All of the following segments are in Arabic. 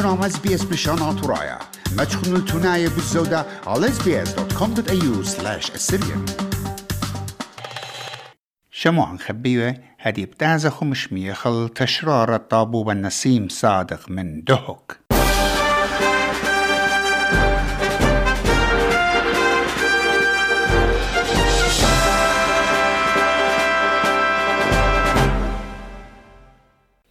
برنامج اس بي اس بشان ترايا ما تشخنوا التناية بالزودة على sbs.com.au slash assyrian شموعا خبيوة هدي بتازة خمش ميخل تشرار الطابوب النسيم صادق من دهك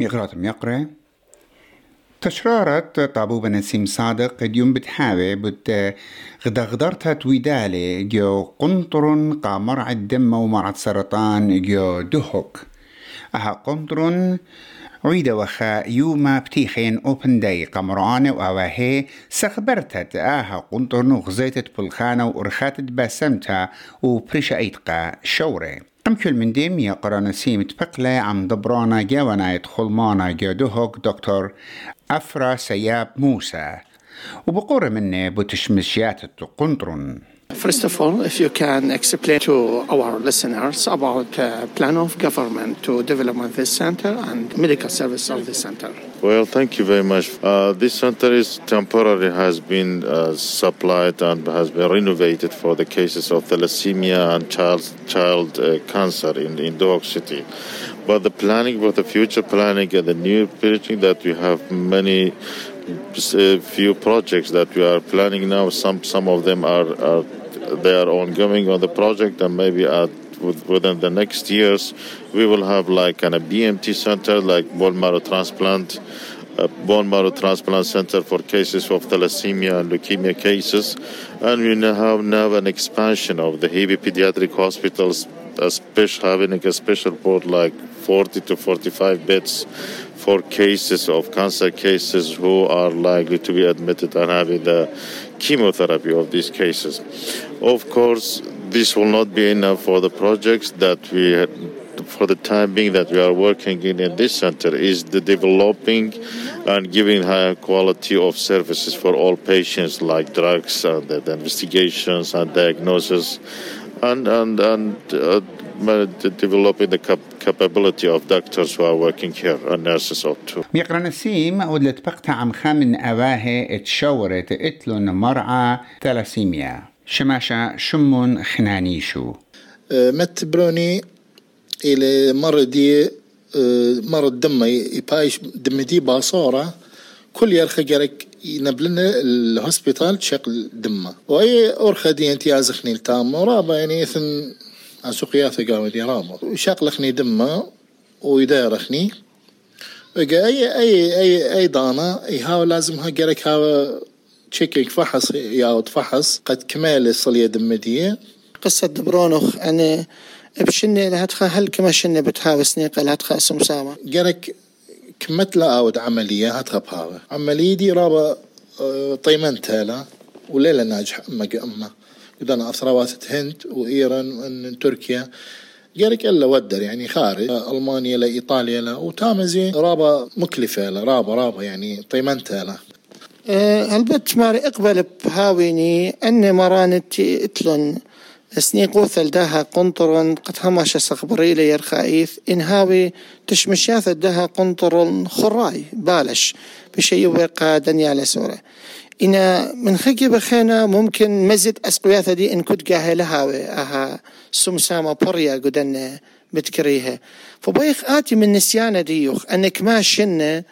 ميقرات ميقرة تشرارت طابوب نسيم صادق اليوم بتحاوي بت غدا غدرتها تويدالي جو قنطر قامر الدم ومرض سرطان جو دهك أها قنطر عيدا وخا يوما بتيخين اوبن داي قمران وأواهي سخبرتت. آها قنطر نغزيتت بلخانة وأرخاتت باسمتها وبريشا ايتقا شوري أم كل من ديم يقرأ نسيم تبقلة عم دبرانا جوانا يدخل مانا جودهوك دكتور أفرا سياب موسى وبقور مني بتشمشيات القنطرن First of all, if you can explain to our listeners about the plan of government to develop this center and medical service of this center. Well, thank you very much. Uh, this center is temporary, has been uh, supplied and has been renovated for the cases of thalassemia and child child uh, cancer in in Dog City. But the planning for the future planning and the new building that we have many uh, few projects that we are planning now. Some some of them are, are they are ongoing on the project, and maybe at, within the next years we will have like an, a BMT center, like bone marrow transplant. A bone marrow transplant center for cases of thalassemia and leukemia cases, and we now have now an expansion of the heavy pediatric hospitals, a special, having a special board like 40 to 45 beds for cases of cancer cases who are likely to be admitted and having the chemotherapy of these cases. Of course, this will not be enough for the projects that we for the time being that we are working in, in this center is the developing and giving higher quality of services for all patients like drugs and investigations and diagnosis and and and uh, developing the cap capability of doctors who are working here and nurses too. ميقرأ نسيم ودلت تبقتا عم خامن أواهي اتشورت إتلون مرعى ثلاسيميا شماشا شمون خنانيشو. أه، مت بروني إلى مرضي أه، مرض دم يبايش دم دي باصورة. كل يرخى جرك ينبلنا الهوسبيتال شكل دمه وأي أرخى دي امتياز خنيل تام ورابا يعني إثن سقياثة قام دي رابا وشاقلخني دمة ويدايرخني بقى أي أي أي أي دانا يهاو لازم جرك هاو تشيكينج فحص يا تفحص قد كمال الصلية دمدية قصة دبرونخ أنا بشنة لهتخا هل كما شنة بتهاوي سنيقة لهتخا سمسامة؟ جرك كمت لا أود عملية هتخا بهاوي عملية دي رابا آه، طيمنت هلا وليلة ناجح أما أما قدنا أثروات هند وإيران وإن تركيا. جرك إلا ودر يعني خارج ألمانيا لإيطاليا لا. وتامزي رابا مكلفة لا رابا رابا يعني طيمنت لا هلبت ماري اقبل بهاويني أن مرانتي اتلن سنيقوث داها قنطر قد همش سخبري لي يرخايث إن هاوي تشمشياث داها قنطر خراي بالش. بشي وقا دنيا سورة. إن من خيكي بخينا ممكن مزد أسقياثة دي إن كنت قاهي لهاوي أها سمسامة بريا قدن بتكريها فبيخ آتي من نسيانة ديوخ أنك ما شنة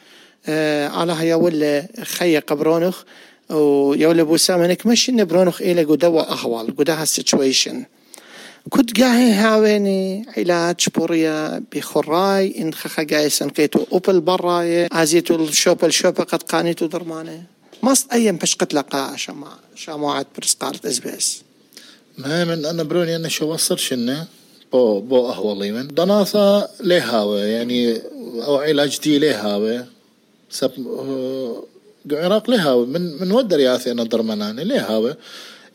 آه على هيا ولا خيا قبرونخ ويولا بوسام انك مش برونخ إلى قدوة أهوال قدها سيتويشن كنت قاهي هاويني علاج بوريا بخراي إن خخا قاي سنقيتو أوبل براي عزيتو الشوبل شوبة قد قانيتو درماني ماست أيام بش قد لقا شما شماعة برسقارت إزبيس ما من أنا بروني أنا شو وصل شنة بو بو أهوالي من دناثا ليهاوي يعني أو علاج دي ليهاوي سب العراق لها من من ودر ياثي أنا درمناني لها.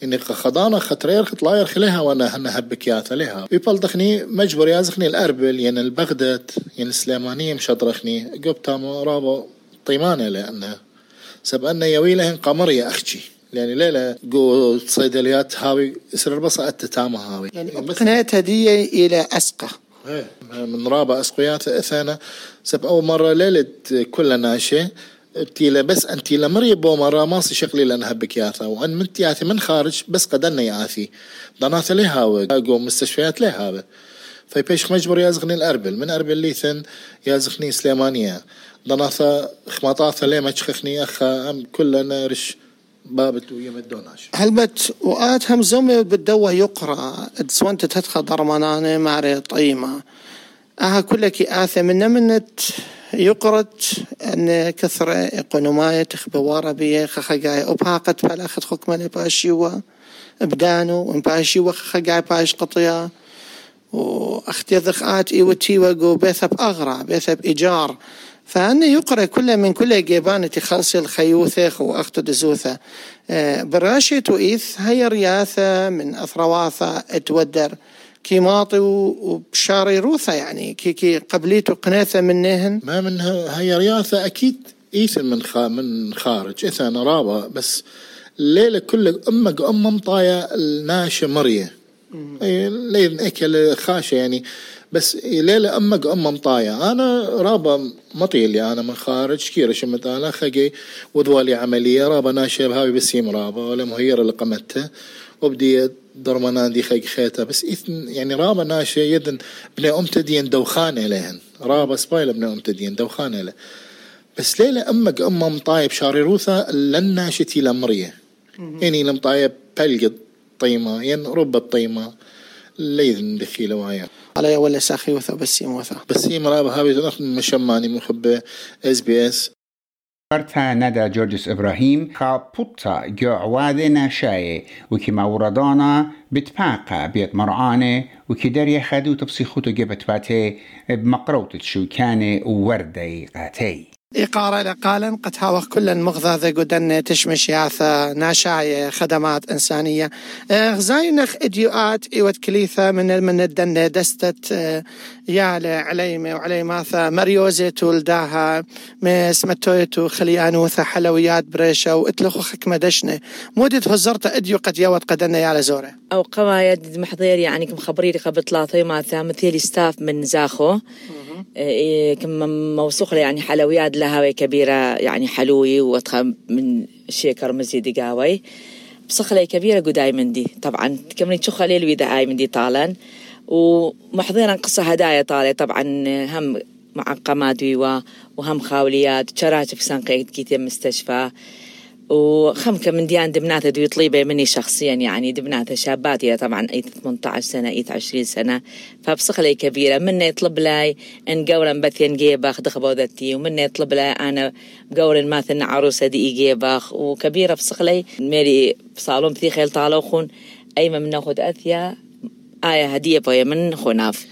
إني خضانا خطرير خطلاير خليها وأنا هنا هبك ياثا لها. يبل دخني مجبر يازخني الأربل ين البغداد ين السليمانية مشطرخني قبتا رابو طيمانة لأنه سب أن يويلهن قمر يا أختي يعني ليلة جو صيدليات هاوي يصير البصة التتامة هاوي. يعني قناة هدية إلى أسقى. إيه من رابع أسقيات أثانا. سب أول مرة ليلة كل ناشي تيلا بس انت لمري بومرا ماصي شغلي لانها بكياثا وأن منت ياثي من خارج بس قدرنا ياثي. ضناثا ليه هاوي مستشفيات ليه هاوي. فيبيش مجبر يازغني الأربل من أربل ليثن يازغني سليمانية. ضناثا خماطاثا ليه ما تشخخني أخا أم كلنا رش بابت ويمدوناش هلبت وآت هم زومي بالدوا يقرأ تسوانت تدخل ضرمانانة ماري طيمة. أها كلك آثة من منت يقرت أن كثرة إقونوماية تخبوارة بيه خخقاي أبهاقت فلا أخذ خكمة باشيوا بدانو ومباشيوا خخقاي باش قطيا. وأختيذخ آت إيوتي وقو بيثب أغرى بيثب إيجار فأنا يقرأ كل من كل جيبانة خلص الخيوثة وأخت دزوثة. آه، براشة وإيث هي رياثة من أثرواثة اتودر كيماطي وبشاري روثة يعني. كي كي قبليته قناثة منهن ما من هي رياثة أكيد إيث من خا من خارج. أنا رابا بس الليلة كل أمك أم مطايا الناشة مرية. ليل أكل خاشة يعني. بس ليلة أمك أم مطايا أنا رابا مطيلي أنا من خارج. كيرا شمت أنا خقي وذوالي عملية. رابا ناشي بهاوي بسيم رابا ولا مهيرة اللي قمتها. وبدي درمنان دي خيق خيتا. بس إثن يعني رابا ناشي يدن بني أم تدين دوخان إليهن. رابا سبايل بني أم تدين دوخان إليه بس ليلة أمك أم مطايب شاري روثا لن ناشتي لمرية. يعني لمطايب بلقط طيمة ين رب الطيمة. ليذن دخيلة وهاي على ولا ساخي وثا بسيم وثا بسيم رابا هاوي مشماني مخبة اس بي اس برتا ندى جورجس إبراهيم خا بوتا جو ناشاي وكي ما وردانا بتباقى بيت مرعانة وكي داري خادو تبسيخوتو جبت باتي بمقروطة شو كان وردي قاتي إقارة لقالا قد هاوخ كل مغذاذة قدن تشمش ياثا ناشاية خدمات إنسانية. غزاينخ إديوآت إيوت كليثة من من الدن دستت آه، يا عليمة وعلي ماثا. مريوزة تولداها مسمتويتو خليانوثا حلويات بريشة واتلخو خكمة دشنة. مودت هزرت إديو قد يوت قدن يا زورة. أو قوايد محضير يعني كم خبريري قبل ثلاثة ماثا مثيلي ستاف من زاخو. إيه، كم موثوق يعني حلويات لها كبيرة يعني حلوي وأتخا من شيكر مزيد قاوي بصخلة كبيرة قداي من دي. طبعا كم تشوخ ليل ويدا من دي طالا ومحضرا قصة هدايا طالع طبعا هم معقمات وهم خاوليات. شراتف سانقيت كيتي مستشفى. وخمكة من ديان دبناتها دو يطليبة مني شخصيا يعني دبناتها شابات هي طبعا اي 18 سنة اي 20 سنة. فبصخلي كبيرة مني يطلب لاي إن قولا بثين جيباخ دخبو ذاتي ومني يطلب لاي أنا قولا ماثل عروسة دي جيباخ وكبيرة بصخلي ميري بصالون بثي خيل طالوخون ايما من ناخد اثيا آية هدية بويا من خناف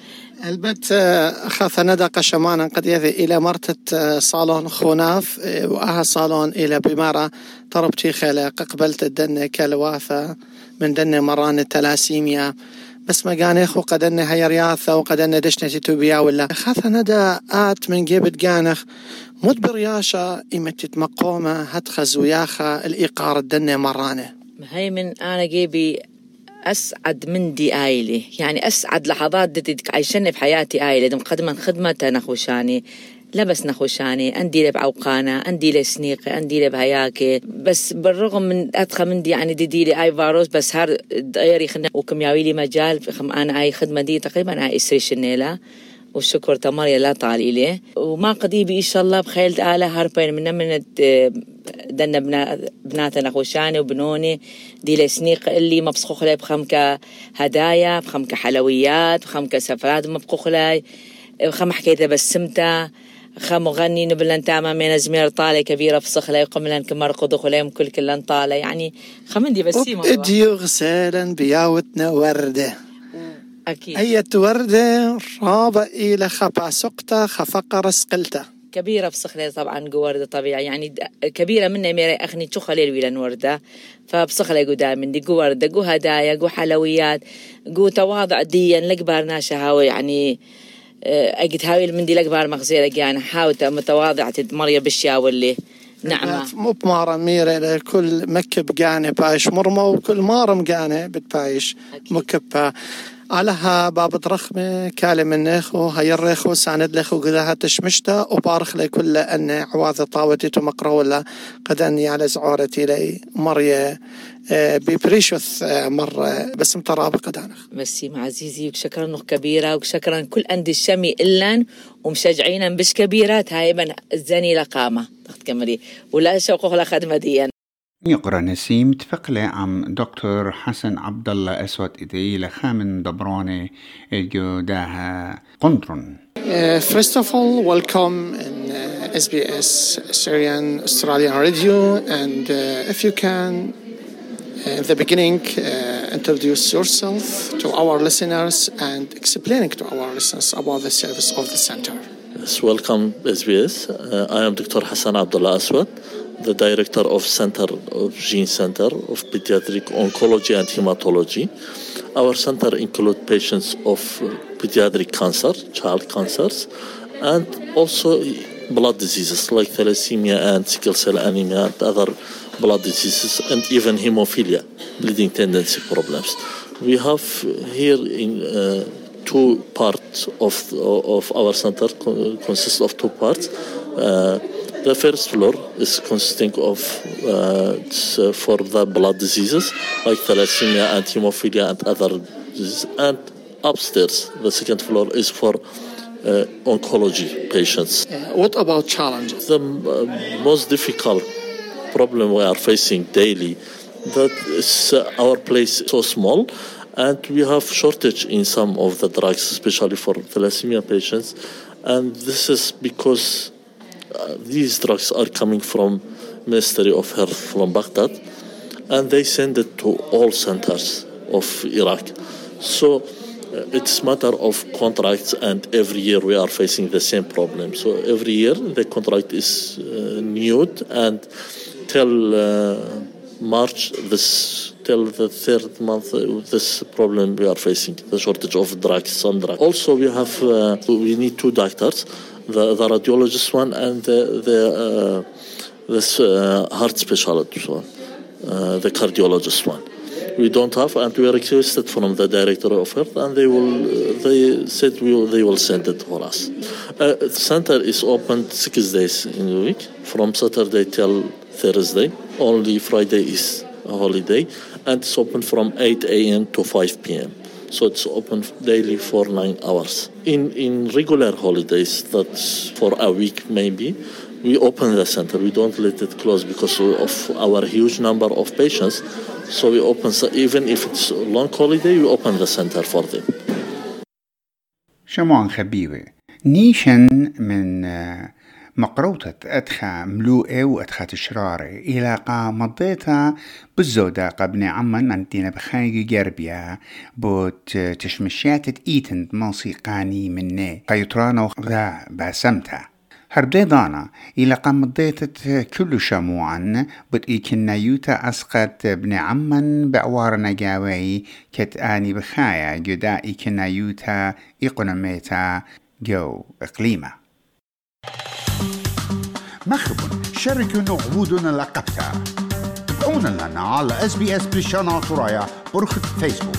البت آه، خاف ندى قشمانا قد يذي إلى مرتة آه، صالون خوناف آه، وأها صالون إلى بمارة. طربتي خلق قبلت الدن كالواثة من دن مران التلاسيميا. بس ما قان إخو قد أن هي رياثة وقد أن دشنة توبيا ولا. خاف ندى آت من جيبت قانخ. مد برياشة إمتت مقومة هتخز وياخا الإيقار الدن مرانة. هي من أنا جيبي أسعد من دي آيلي. يعني أسعد لحظات دي عايشني في حياتي آيلي. دم قدما خدمة نخوشاني. لبس نخوشاني. أندي لي بعوقانة أندي لي سنيقة. أندي لي بهياكي. بس بالرغم من أدخل من دي يعني دي دي لي آي فاروس بس هار دايري خدمة وكمياوي لي مجال. أنا آي خدمة دي تقريبا آي إسري شنيلة. والشكر تمر لا طالي لي. وما قديبي إن شاء الله بخيل آلة هاربين من من دنا بنا بناتنا خوشاني وبنوني. دي لسنيق اللي مبسخوخ لي بخمكة هدايا بخمكة حلويات بخمكة سفرات مبقوخ لي. بخم حكاية بسمتا خم غني نبلن تاما من زمير طالة كبيرة في صخلة يقوم لن كمر قدخ لهم كل كلن طالة يعني خمندي بسيمة اديو غسالا بياوتنا وردة. أكيد. أية وردة رابة إلى خبا سقطة خفقر سقلته كبيرة في صخلة طبعا وردة طبيعي. يعني كبيرة منا ميري أخني شو خليل ويلن وردة. فبصخلة جو دائما دي جو وردة جو هدايا جو حلويات جو تواضع ديا لكبار ناشا هاوي. يعني أجد هاوي من دي لكبار مغزيرة يعني حاول متواضعة مريا بالشيا واللي. نعمة. مو بمارة ميرة كل مكب قاني بايش مرمى وكل مارم قاني بتبايش مكبة. علىها بابت رخمة كالي من نيخو هاي الريخو ساند ليخو قدها تشمشتا وبارخ لي كل أن عواذ طاوتي تمقرا ولا قد أني على زعورتي لي مرية آه، ببريشوث آه، مرة بس مطرابة قدانخ. ميرسي عزيزي وشكرا كبيرة وشكرا كل أندي الشمي إلان ومشجعين بش كبيرات هاي من الزني لقامة. تخت كمري. ولا شوقه لخدمة ديان يقرا نسيم تفقلة عم دكتور حسن عبد الله أسود إدي لخامن دبراني جو داها قنطرن Uh, first of all, welcome in uh, SBS Syrian Australian Radio, and uh, if you can, uh, in the beginning, uh, introduce yourself to our listeners and explaining to our listeners about the service of the center. Yes, welcome SBS. Uh, I am Dr. Hassan Abdullah Aswad, the director of Center of Gene Center of Pediatric Oncology and Hematology. Our center includes patients of uh, pediatric cancer, child cancers, and also blood diseases like thalassemia and sickle cell anemia and other blood diseases and even hemophilia, bleeding tendency problems. We have here in uh, two parts of of our center consists of two parts. Uh, the first floor is consisting of uh, uh, for the blood diseases like thalassemia and hemophilia and other diseases, and upstairs the second floor is for uh, oncology patients. Uh, what about challenges? The uh, most difficult problem we are facing daily that is uh, our place is so small and we have shortage in some of the drugs especially for thalassemia patients and this is because uh, these drugs are coming from Ministry of Health from Baghdad and they send it to all centers of Iraq. So uh, it's matter of contracts and every year we are facing the same problem. So every year the contract is uh, renewed and till uh, march this till the third month uh, this problem we are facing the shortage of drugs some drugs also we have uh, we need two doctors the, the radiologist one and the, the uh, this uh, heart specialist one uh, the cardiologist one we don't have, and we requested from the director of health, and they will. Uh, they said we will, they will send it for us. Uh, the center is open six days in a week, from Saturday till Thursday. Only Friday is a holiday, and it's open from 8 a.m. to 5 p.m. So it's open daily for nine hours. In in regular holidays, that's for a week maybe. We open the center. We don't let it close because of our huge number of patients. So we open, so even if it's a long holiday, we open the center for them. شموان خبيبة نيشن من آه، مقروطة أدخى ملوئة وأدخى تشرارة. إلى قا مضيتها بالزودة قبني عمان أنتينا بخايق جربيا بوت تشمشيات إيتن موسيقاني مني. قيطرانو غا باسمتها هربدي دانا إلى قام مضيتت كل شموعا. بت إيكنا يوتا أسقط بن عمن بأوار نجاوي. كت آني بخايا. جدا إيكنا يوتا إقنميتا. جو إقليمة مخب شاركوا عبودنا لقبتها. تابعونا لنا على اس بريشانا ترايا برخة فيسبوك